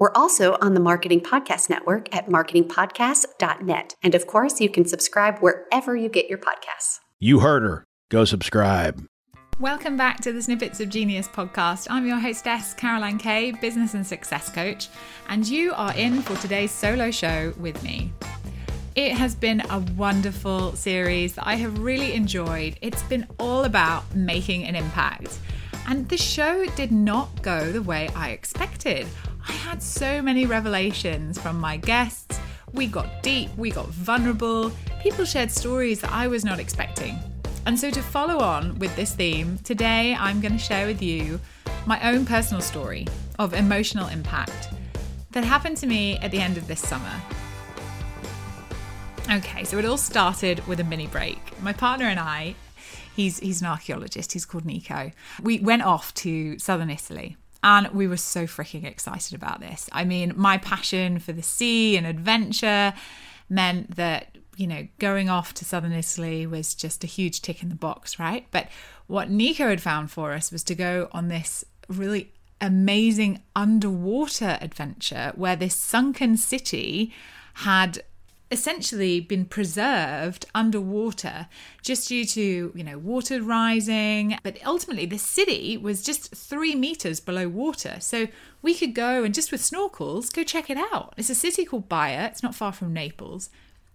We're also on the Marketing Podcast Network at marketingpodcast.net. And of course, you can subscribe wherever you get your podcasts. You heard her. Go subscribe. Welcome back to the Snippets of Genius podcast. I'm your hostess, Caroline Kay, business and success coach, and you are in for today's solo show with me. It has been a wonderful series that I have really enjoyed. It's been all about making an impact. And the show did not go the way I expected. I had so many revelations from my guests. We got deep, we got vulnerable. People shared stories that I was not expecting. And so, to follow on with this theme, today I'm going to share with you my own personal story of emotional impact that happened to me at the end of this summer. Okay, so it all started with a mini break. My partner and I, he's he's an archaeologist, he's called Nico. We went off to southern Italy and we were so freaking excited about this. I mean, my passion for the sea and adventure meant that, you know, going off to southern Italy was just a huge tick in the box, right? But what Nico had found for us was to go on this really amazing underwater adventure where this sunken city had essentially been preserved underwater just due to you know water rising. But ultimately the city was just three meters below water. So we could go and just with snorkels go check it out. It's a city called baia. It's not far from naples.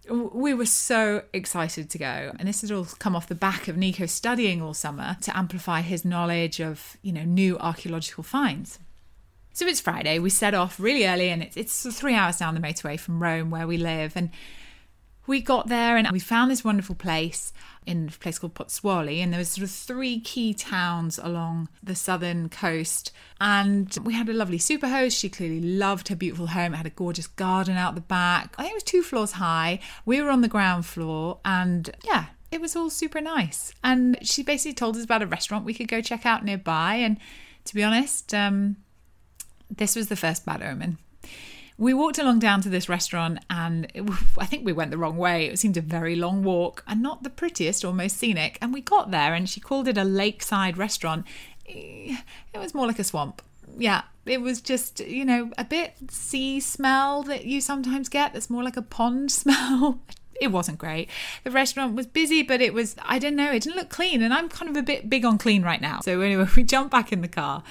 We were so excited to go. And this had all come off the back of nico studying all summer to amplify his knowledge of you know new archaeological finds so it's Friday. We set off really early, and it's, it's three hours down the motorway from Rome, where we live. And we got there, and we found this wonderful place in a place called Pozzuoli. And there was sort of three key towns along the southern coast. And we had a lovely super host. She clearly loved her beautiful home. It had a gorgeous garden out the back. I think it was two floors high. We were on the ground floor, and yeah, it was all super nice. And she basically told us about a restaurant we could go check out nearby. And to be honest, um, this was the first bad omen. We walked along down to this restaurant, and it, I think we went the wrong way. It seemed a very long walk and not the prettiest, almost scenic. And we got there, and she called it a lakeside restaurant. Eh, it was more like a swamp. Yeah, it was just, you know, a bit sea smell that you sometimes get that's more like a pond smell. It wasn't great. The restaurant was busy, but it was, I don't know, it didn't look clean. And I'm kind of a bit big on clean right now. So anyway, we jumped back in the car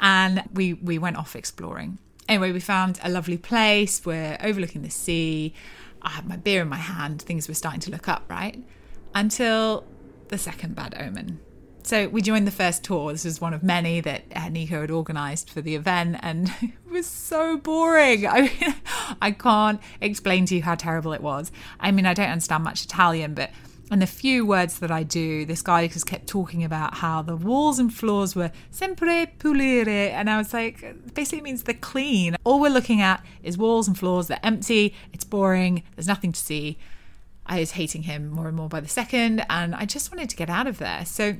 and we, we went off exploring. Anyway, we found a lovely place. We're overlooking the sea. I had my beer in my hand. Things were starting to look up, right? Until the second bad omen. So we joined the first tour. This was one of many that Nico had organised for the event, and it was so boring. I mean, I can't explain to you how terrible it was. I mean, I don't understand much Italian, but and the few words that I do, this guy just kept talking about how the walls and floors were sempre pulire. And I was like, basically means they're clean. All we're looking at is walls and floors. They're empty. It's boring. There's nothing to see. I was hating him more and more by the second. And I just wanted to get out of there. So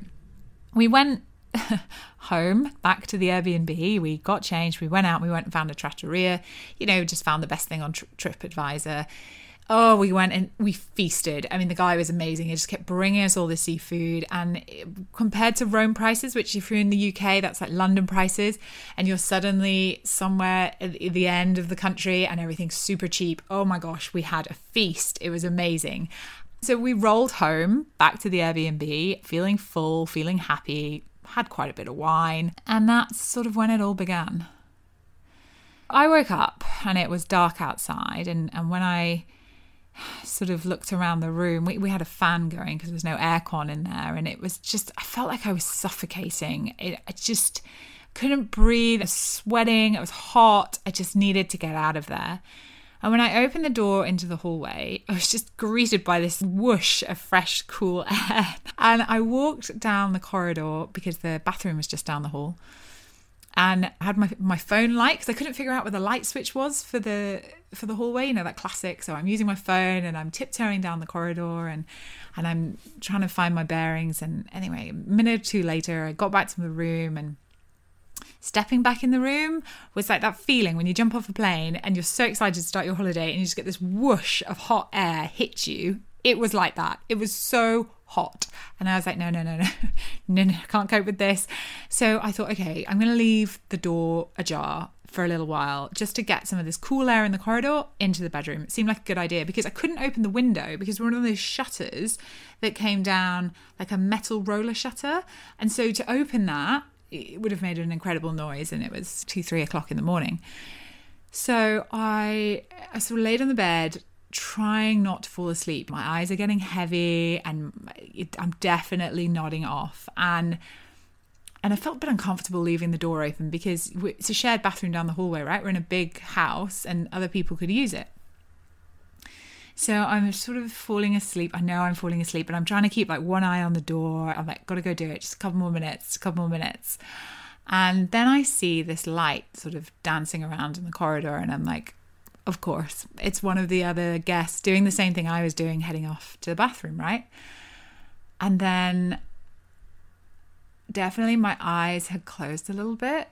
we went home back to the Airbnb. We got changed. We went out. We went and found a trattoria. You know, just found the best thing on TripAdvisor Oh, we went and we feasted. I mean, the guy was amazing. He just kept bringing us all the seafood. And compared to Rome prices, which if you're in the UK, that's like London prices, and you're suddenly somewhere at the end of the country and everything's super cheap. Oh my gosh, we had a feast. It was amazing. So we rolled home back to the Airbnb, feeling full, feeling happy, had quite a bit of wine. And that's sort of when it all began. I woke up and it was dark outside. And, and when I sort of looked around the room. We, we had a fan going because there was no aircon in there, and it was just, I felt like I was suffocating. It, I just couldn't breathe. I was sweating. It was hot. I just needed to get out of there. And when I opened the door into the hallway, I was just greeted by this whoosh of fresh, cool air. And I walked down the corridor because the bathroom was just down the hall. and I had my my phone light because I couldn't figure out where the light switch was for the for the hallway. You know that classic. So I'm using my phone and I'm tiptoeing down the corridor and and I'm trying to find my bearings. And anyway, a minute or two later, I got back to the room and stepping back in the room was like that feeling when you jump off a plane and you're so excited to start your holiday and you just get this whoosh of hot air hit you. It was like that. It was so hot. And I was like, no, no, no, no, no, no, can't cope with this. So I thought, okay, I'm going to leave the door ajar for a little while just to get some of this cool air in the corridor into the bedroom. It seemed like a good idea because I couldn't open the window because one of those shutters that came down like a metal roller shutter. And so to open that, it would have made an incredible noise and it was two, three o'clock in the morning. So I, I sort of laid on the bed, trying not to fall asleep. My eyes are getting heavy and it, I'm definitely nodding off. And and I felt a bit uncomfortable leaving the door open because it's a shared bathroom down the hallway, right? We're in a big house and other people could use it. So I'm sort of falling asleep. I know I'm falling asleep, but I'm trying to keep like one eye on the door. I'm like, gotta go do it. Just a couple more minutes, a couple more minutes. And then I see this light sort of dancing around in the corridor, and I'm like, of course, it's one of the other guests doing the same thing I was doing, heading off to the bathroom, right? And then definitely my eyes had closed a little bit,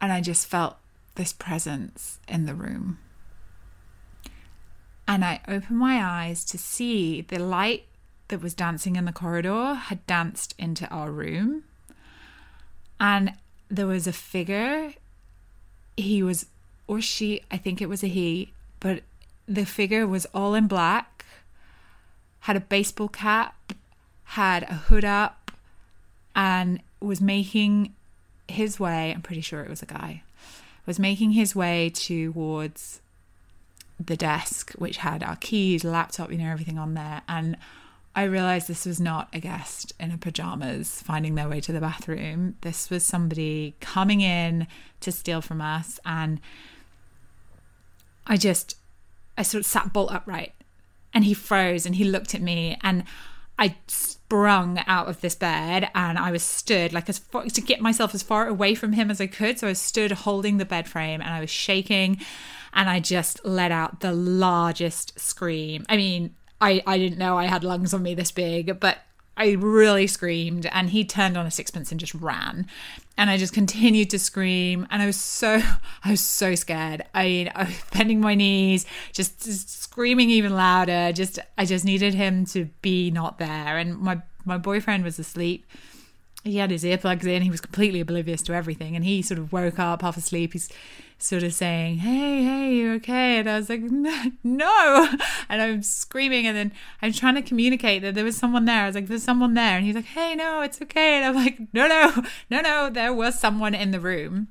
and I just felt this presence in the room. And I opened my eyes to see the light that was dancing in the corridor had danced into our room. And there was a figure. He was or she, I think it was a he, but the figure was all in black, had a baseball cap, had a hood up, and was making his way, I'm pretty sure it was a guy, was making his way towards the desk, which had our keys, laptop, you know, everything on there. And I realized this was not a guest in a pajamas finding their way to the bathroom. This was somebody coming in to steal from us. And I just, I sort of sat bolt upright and he froze and he looked at me and I sprung out of this bed and I was stood like as far, to get myself as far away from him as I could. So I stood holding the bed frame and I was shaking and I just let out the largest scream. I mean, I, I didn't know I had lungs on me this big, but I really screamed and he turned on a sixpence and just ran. And I just continued to scream and I was so I was so scared. I I was bending my knees, just, just screaming even louder. Just I just needed him to be not there. And my my boyfriend was asleep. He had his earplugs in. He was completely oblivious to everything. And he sort of woke up half asleep. He's sort of saying, Hey, hey, you okay? And I was like, No. And I'm screaming. And then I'm trying to communicate that there was someone there. I was like, There's someone there. And he's like, Hey, no, it's okay. And I'm like, No, no, no, no. There was someone in the room.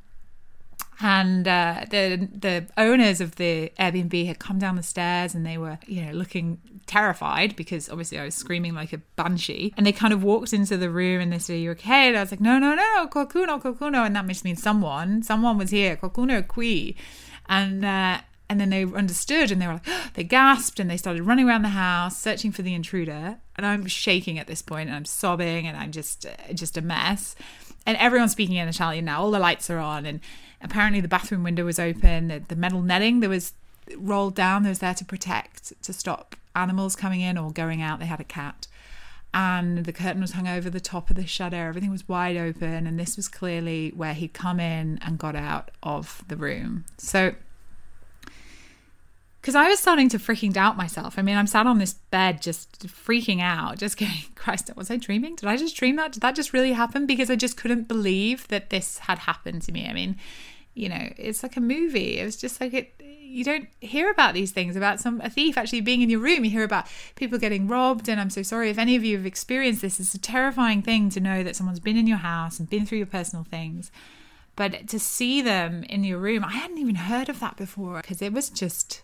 And uh, the the owners of the Airbnb had come down the stairs and they were, you know, looking terrified because obviously I was screaming like a banshee. And they kind of walked into the room and they said, you okay? And I was like, No, no, no, qualcuno, qualcuno. And that must mean someone. Someone was here. Qualcuno qui. And uh, and then they understood and they were like, they gasped and they started running around the house searching for the intruder. And I'm shaking at this point and I'm sobbing and I'm just just a mess. And everyone's speaking in Italian now. All the lights are on and apparently the bathroom window was open. The, the metal netting that was rolled down, that was there to protect, to stop animals coming in or going out. They had a cat. And the curtain was hung over the top of the shutter. Everything was wide open. And this was clearly where he'd come in and got out of the room. So, because I was starting to freaking doubt myself. I mean, I'm sat on this bed just freaking out, just going, Christ, was I dreaming? Did I just dream that? Did that just really happen? Because I just couldn't believe that this had happened to me. I mean, you know, it's like a movie. It was just like it. You don't hear about these things about some a thief actually being in your room. You hear about people getting robbed, and I'm so sorry if any of you have experienced this. It's a terrifying thing to know that someone's been in your house and been through your personal things, but to see them in your room, I hadn't even heard of that before because it was just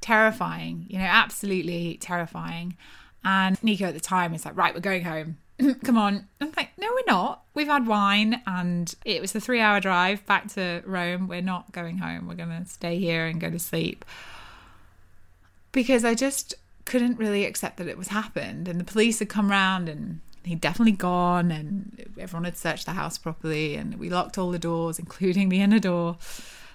terrifying. You know, absolutely terrifying. And Nico at the time was like, "Right, we're going home." come on. I'm like, no, we're not. We've had wine and it was a three hour drive back to Rome. We're not going home. We're going to stay here and go to sleep. Because I just couldn't really accept that it was happened. And the police had come round and he'd definitely gone, and everyone had searched the house properly, and we locked all the doors, including the inner door,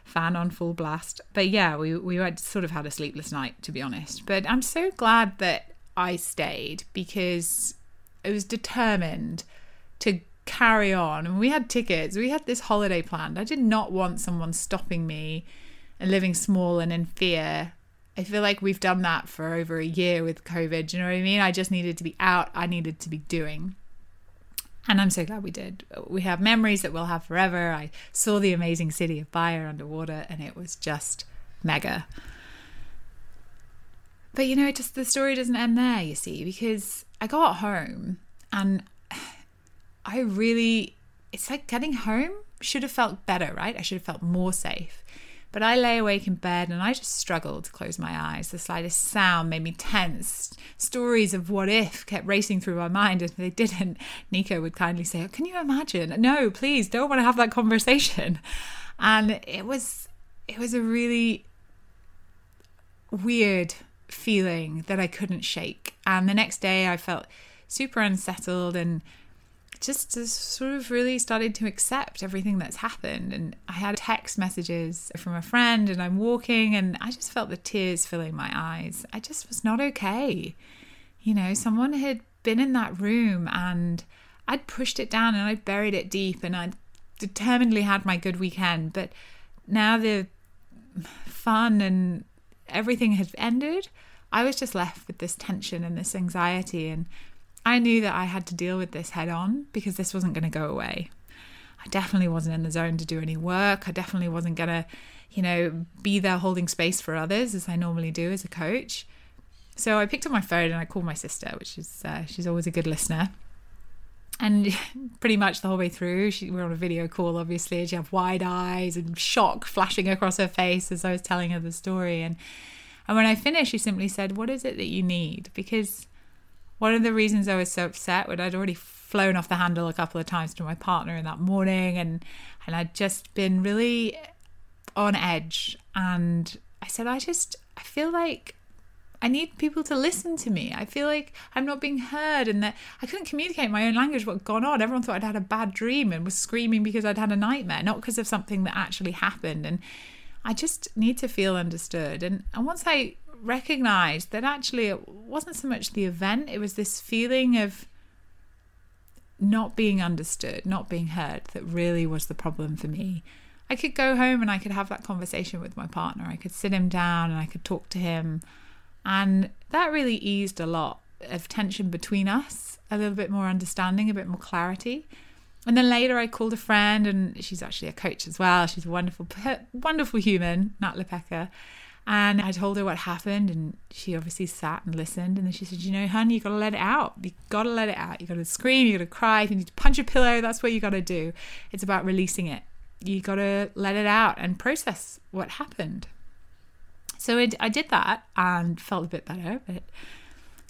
fan on full blast. But yeah, we we had sort of had a sleepless night, to be honest. But I'm so glad that I stayed because I was determined to carry on. And we had tickets, we had this holiday planned. I did not want someone stopping me and living small and in fear. I feel like we've done that for over a year with COVID. Do you know what I mean? I just needed to be out, I needed to be doing. And I'm so glad we did. We have memories that we'll have forever. I saw the amazing city of Baia underwater and it was just mega. But you know, just the story doesn't end there, you see, because I got home and I really, it's like getting home should have felt better, right? I should have felt more safe. But I lay awake in bed and I just struggled to close my eyes. The slightest sound made me tense. Stories of what if kept racing through my mind. And if they didn't, Nico would kindly say, oh, Can you imagine? No, please, don't want to have that conversation. And it was it was a really weird feeling that I couldn't shake. And the next day I felt super unsettled and just sort of really started to accept everything that's happened. And I had text messages from a friend, and I'm walking, and I just felt the tears filling my eyes. I just was not okay. You know, someone had been in that room, and I'd pushed it down and I'd buried it deep, and I'd determinedly had my good weekend. But now the fun and everything had ended. I was just left with this tension and this anxiety, and I knew that I had to deal with this head on because this wasn't going to go away. I definitely wasn't in the zone to do any work. I definitely wasn't going to, you know, be there holding space for others as I normally do as a coach. So I picked up my phone and I called my sister, which is, uh, she's always a good listener. And pretty much the whole way through, she, we were on a video call, obviously, and she had wide eyes and shock flashing across her face as I was telling her the story. And, and when I finished, she simply said, What is it that you need? Because one of the reasons I was so upset was I'd already flown off the handle a couple of times to my partner in that morning and and I'd just been really on edge and I said I just I feel like I need people to listen to me. I feel like I'm not being heard and that I couldn't communicate my own language what gone on. Everyone thought I'd had a bad dream and was screaming because I'd had a nightmare, not because of something that actually happened. And I just need to feel understood. And, and once I recognized that actually it wasn't so much the event, it was this feeling of not being understood, not being heard that really was the problem for me. I could go home and I could have that conversation with my partner. I could sit him down and I could talk to him. And that really eased a lot of tension between us, a little bit more understanding, a bit more clarity. And then later I called a friend and she's actually a coach as well. She's a wonderful, wonderful human, Nat Lepeka. And I told her what happened, and she obviously sat and listened. And then she said, You know, honey, you got to let it out. You got to let it out. You got to scream, you got to cry. If you need to punch a pillow, that's what you got to do. It's about releasing it. You got to let it out and process what happened. So it, I did that and felt a bit better, but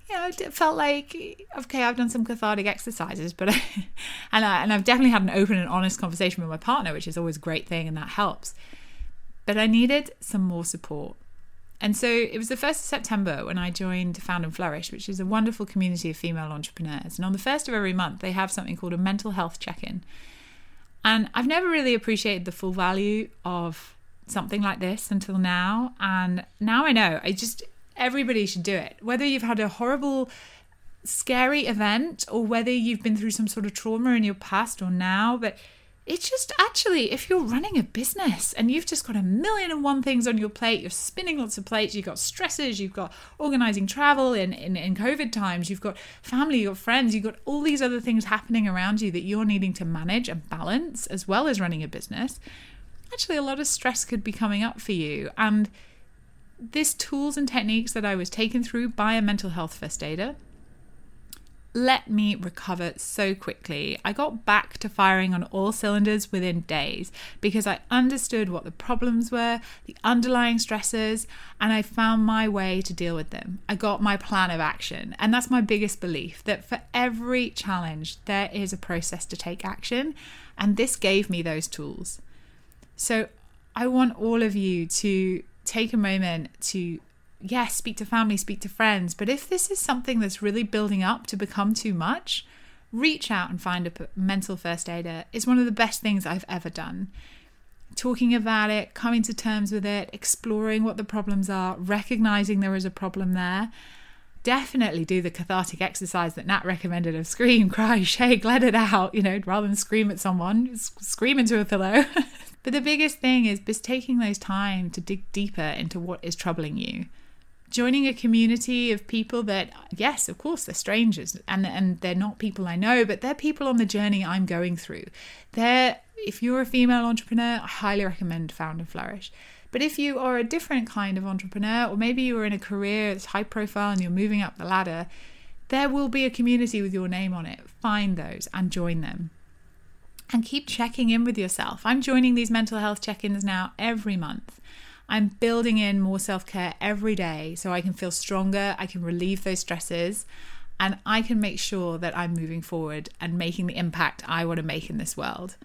you know, it felt like okay, I've done some cathartic exercises, but I, and I, and I've definitely had an open and honest conversation with my partner, which is always a great thing, and that helps. But I needed some more support. And so it was the 1st of September when I joined Found and Flourish, which is a wonderful community of female entrepreneurs. And on the first of every month, they have something called a mental health check in. And I've never really appreciated the full value of something like this until now. And now I know. I just, everybody should do it. Whether you've had a horrible, scary event or whether you've been through some sort of trauma in your past or now, but it's just actually, if you're running a business and you've just got a million and one things on your plate, you're spinning lots of plates, you've got stresses, you've got organizing travel in, in, in COVID times, you've got family, you've got friends, you've got all these other things happening around you that you're needing to manage and balance as well as running a business. Actually, a lot of stress could be coming up for you. And this tools and techniques that I was taken through by a mental health first aider let me recover so quickly. I got back to firing on all cylinders within days because I understood what the problems were, the underlying stresses, and I found my way to deal with them. I got my plan of action. And that's my biggest belief that for every challenge, there is a process to take action. And this gave me those tools. So I want all of you to take a moment to yes, speak to family, speak to friends. But if this is something that's really building up to become too much, reach out and find a mental first aider It's one of the best things I've ever done. Talking about it, coming to terms with it, exploring what the problems are, recognizing there is a problem there. Definitely do the cathartic exercise that Nat recommended of scream, cry, shake, let it out, you know, rather than scream at someone, scream into a pillow. but the biggest thing is just taking those time to dig deeper into what is troubling you. Joining a community of people that yes of course they're strangers and and they're not people I know but they're people on the journey I'm going through. They're if you're a female entrepreneur I highly recommend Found and Flourish. But if you are a different kind of entrepreneur or maybe you're in a career that's high profile and you're moving up the ladder there will be a community with your name on it. Find those and join them and keep checking in with yourself I'm joining these mental health check-ins now every month I'm building in more self care every day so I can feel stronger, I can relieve those stresses, and I can make sure that I'm moving forward and making the impact I want to make in this world.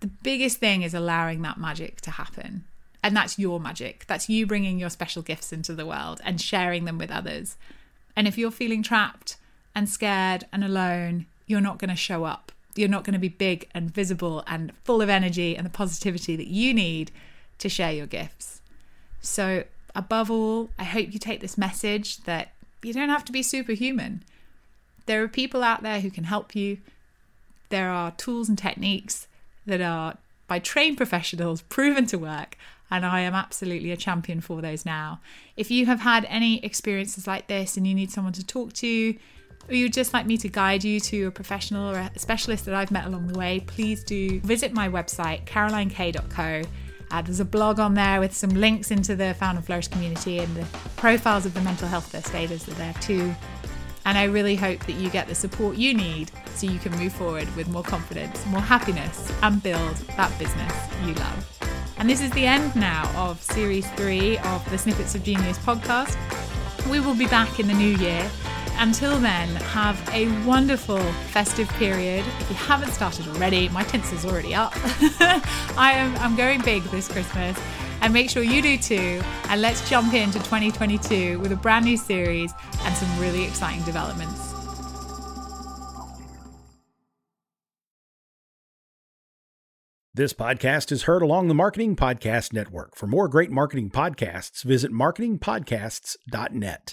The biggest thing is allowing that magic to happen. And that's your magic. That's you bringing your special gifts into the world and sharing them with others. And if you're feeling trapped and scared and alone, you're not going to show up. You're not going to be big and visible and full of energy and the positivity that you need to share your gifts. So, above all, I hope you take this message that you don't have to be superhuman. There are people out there who can help you. There are tools and techniques that are by trained professionals proven to work, and I am absolutely a champion for those now. If you have had any experiences like this and you need someone to talk to, or you'd just like me to guide you to a professional or a specialist that I've met along the way, please do visit my website, carolinek.co. uh, there's a blog on there with some links into the Found and Flourish community, and the profiles of the mental health first aiders are there too. And I really hope that you get the support you need so you can move forward with more confidence, more happiness, and build that business you love. And this is the end now of series three of the Snippets of Genius podcast. We will be back in the new year until then, have a wonderful festive period. If you haven't started already, my tinsel's already up. I am I'm going big this Christmas and make sure you do too. And let's jump into 2022 with a brand new series and some really exciting developments. This podcast is heard along the Marketing Podcast Network. For more great marketing podcasts, visit marketingpodcasts.net.